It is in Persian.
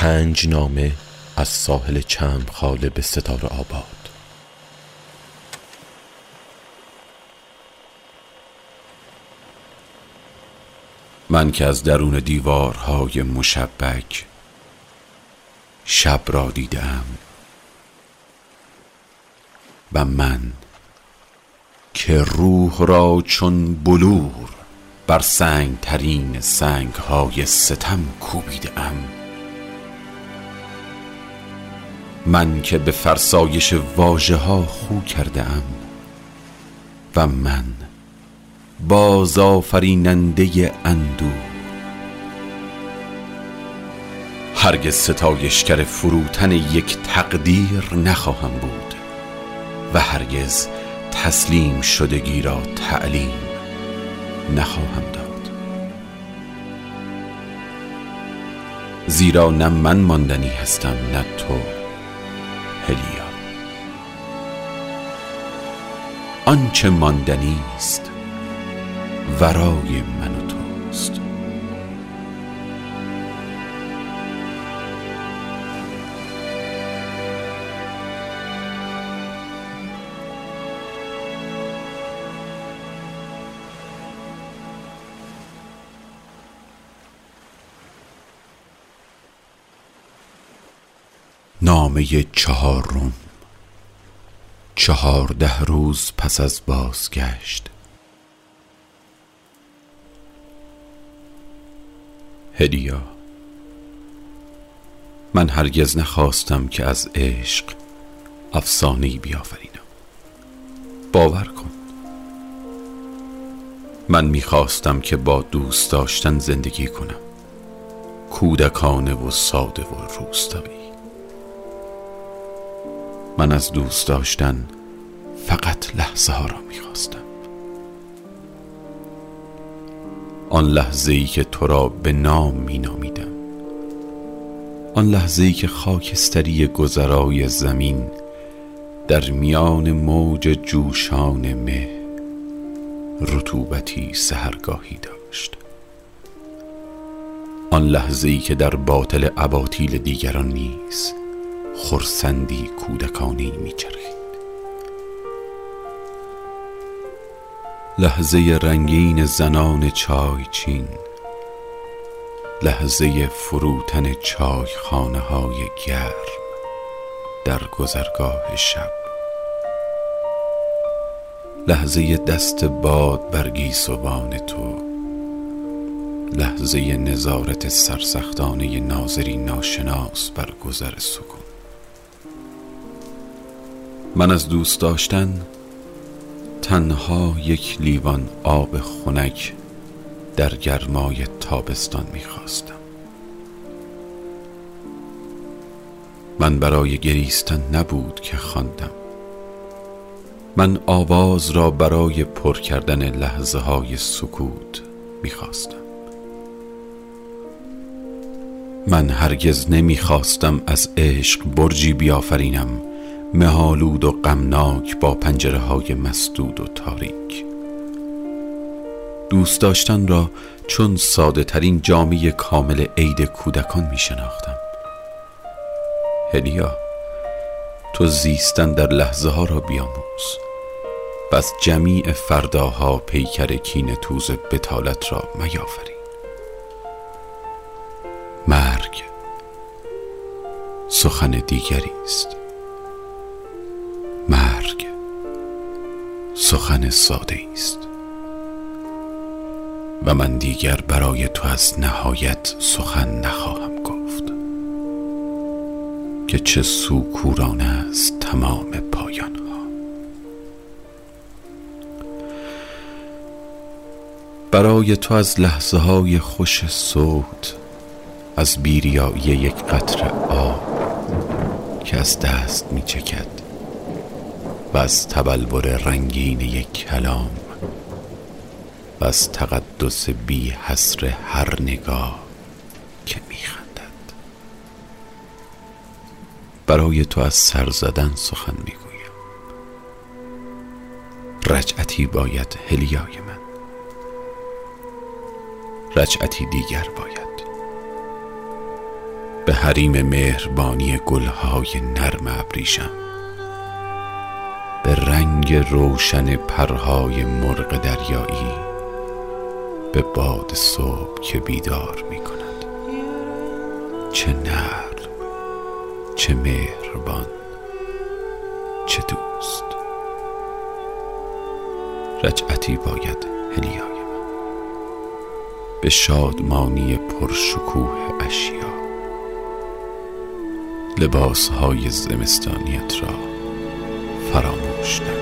پنج نامه از ساحل چم خاله به ستاره آباد. من که از درون دیوارهای مشبک شب را دیدم و من که روح را چون بلور بر سنگ ترین سنگ های ستم کوبیده من که به فرسایش واژه ها خو کرده ام و من باز آفریننده اندو هرگز ستایشگر فروتن یک تقدیر نخواهم بود و هرگز تسلیم شدگی را تعلیم نخواهم داد. زیرا نه من ماندنی هستم نه تو. هلیا. آنچه ماندنی است ورای من. نامه چهارم. چهارده روز پس از بازگشت. هدیا من هرگز نخواستم که از عشق افسانه‌ای بیافرینم. باور کن. من می‌خواستم که با دوست داشتن زندگی کنم. کودکانه و ساده و روستایی. من از دوست داشتن فقط لحظه ها را می‌خواستم. آن لحظه ای که تو را به نام می نامیدم آن لحظه ای که خاکستری گذرای زمین در میان موج جوشان مه رطوبتی سهرگاهی داشت. آن لحظه ای که در باطل اباطیل دیگران نیست. خرسندی کودکانی میچرخید. لحظه رنگین زنان چای چین لحظه فروتن چای خانه های گرم در گذرگاه شب. لحظه دست باد بر گیسوان تو لحظه نظارت سرسختانه ناظری ناشناس بر گذر سکون من از دوست داشتن تنها یک لیوان آب خنک در گرمای تابستان می‌خواستم. من برای گریستن نبود که خواندم. من آواز را برای پر کردن لحظه های سکوت می‌خواستم. من هرگز نمی‌خواستم از عشق برجی بیافرینم. مهالود و غمناک با پنجره های مسدود و تاریک. دوست داشتن را چون ساده ترین جامعه کامل عید کودکان می شناختم هلیا تو زیستن در لحظه ها را بیاموز. پس جمیع فرداها پیکر کین توز بتالت را میافرین مرگ سخن دیگری است. مرگ سخن ساده است و من دیگر برای تو از نهایت سخن نخواهم گفت که چه سوکورانه است تمام پایان ها برای تو از لحظه های خوش صوت از بیریایی یک قطر آب که از دست می چکد و از تبلور رنگین یک کلام و از تقدس بی حسر هر نگاه که میخندد برای تو از سر زدن سخن می‌گویم رجعتی باید هلیای من. رجعتی دیگر باید. به حریم مهربانی گلهای نرم ابریشم. به رنگ روشن پرهای مرغ دریایی به باد صبح که بیدار می کند چه نرم چه مهربان چه دوست. رجعتی باید هلیای به شادمانی پرشکوه اشیا. لباسهای زمستانیت را فراموش نکن.